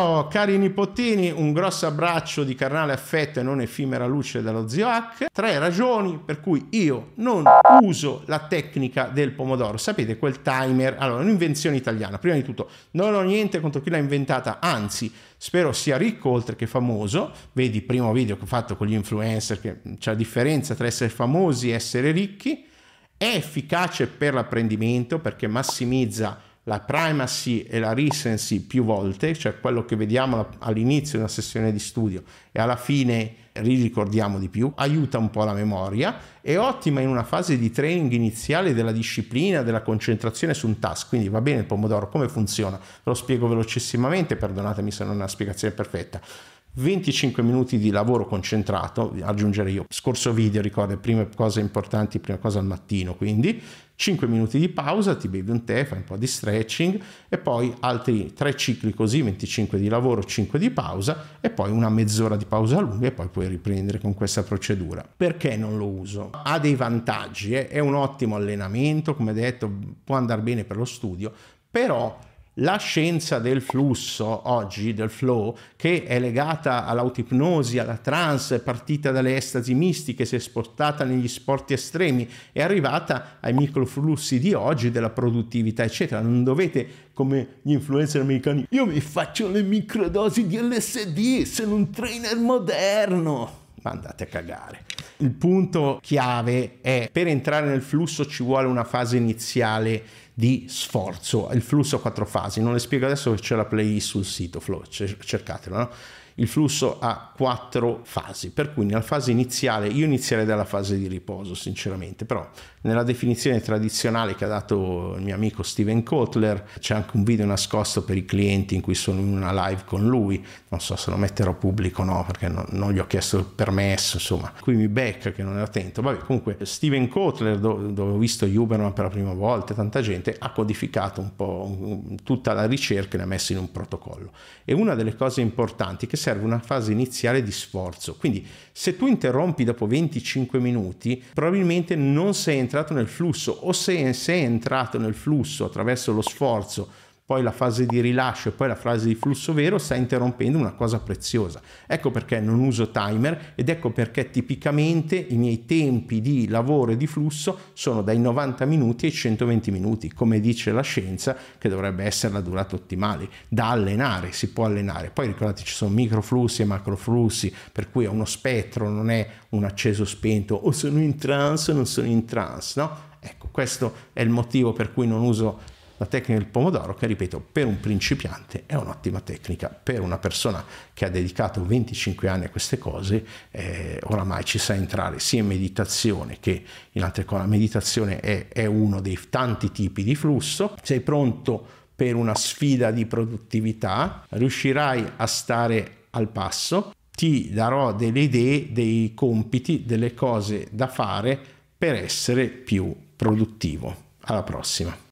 Oh, cari nipotini, un grosso abbraccio di carnale affetto e non effimera luce dallo zio Hack. Tre ragioni per cui io non uso la tecnica del pomodoro. Sapete, quel timer, allora, un'invenzione italiana. Prima di tutto, non ho niente contro chi l'ha inventata, anzi, spero sia ricco oltre che famoso. Vedi il primo video che ho fatto con gli influencer, che c'è la differenza tra essere famosi e essere ricchi. È efficace per l'apprendimento perché massimizza la primacy e la recency più volte, cioè quello che vediamo all'inizio di una sessione di studio e alla fine ricordiamo di più, aiuta un po' la memoria, è ottima in una fase di training iniziale della disciplina, della concentrazione su un task, quindi va bene il pomodoro, come funziona? Lo spiego velocissimamente, perdonatemi se non è una spiegazione perfetta. 25 minuti di lavoro concentrato, aggiungerei io, scorso video ricorda prime cose importanti, prima cosa al mattino, quindi 5 minuti di pausa, ti bevi un tè, fai un po' di stretching e poi altri 3 cicli così, 25 di lavoro, 5 di pausa e poi una mezz'ora di pausa lunga e poi puoi riprendere con questa procedura. Perché non lo uso? Ha dei vantaggi, eh? è un ottimo allenamento, come detto, può andare bene per lo studio, però la scienza del flusso oggi, del flow, che è legata all'autipnosi, alla trance, è partita dalle estasi mistiche, si è spostata negli sport estremi, è arrivata ai microflussi di oggi, della produttività, eccetera. Non dovete, come gli influencer americani, io mi faccio le microdosi di LSD, sono un trainer moderno. Ma andate a cagare. Il punto chiave è per entrare nel flusso ci vuole una fase iniziale di sforzo. Il flusso a quattro fasi, non le spiego adesso che c'è la playlist sul sito, Flow, cercatelo. No? il flusso ha quattro fasi, per cui nella fase iniziale, io inizierei dalla fase di riposo sinceramente, però nella definizione tradizionale che ha dato il mio amico Steven Kotler c'è anche un video nascosto per i clienti in cui sono in una live con lui, non so se lo metterò pubblico o no perché non, non, gli ho chiesto il permesso, insomma, qui mi becca che non ero attento, vabbè comunque Steven Kotler dove, dove ho visto Huberman per la prima volta, tanta gente, ha codificato un po' tutta la ricerca e l'ha messa in un protocollo e una delle cose importanti che serve una fase iniziale di sforzo. Quindi se tu interrompi dopo 25 minuti, probabilmente non sei entrato nel flusso o se sei entrato nel flusso attraverso lo sforzo poi la fase di rilascio e poi la fase di flusso vero, sta interrompendo una cosa preziosa. Ecco perché non uso timer ed ecco perché tipicamente i miei tempi di lavoro e di flusso sono dai 90 minuti ai 120 minuti, come dice la scienza che dovrebbe essere la durata ottimale. Da allenare, si può allenare. Poi ricordate ci sono microflussi e macroflussi, per cui è uno spettro, non è un acceso spento o sono in trance o non sono in trance, no? Ecco, questo è il motivo per cui non uso la tecnica del pomodoro che ripeto per un principiante è un'ottima tecnica. Per una persona che ha dedicato 25 anni a queste cose eh, oramai ci sa entrare sia in meditazione che in altre cose. La meditazione è, è uno dei tanti tipi di flusso. Sei pronto per una sfida di produttività riuscirai a stare al passo. Ti darò delle idee dei compiti delle cose da fare per essere più produttivo. Alla prossima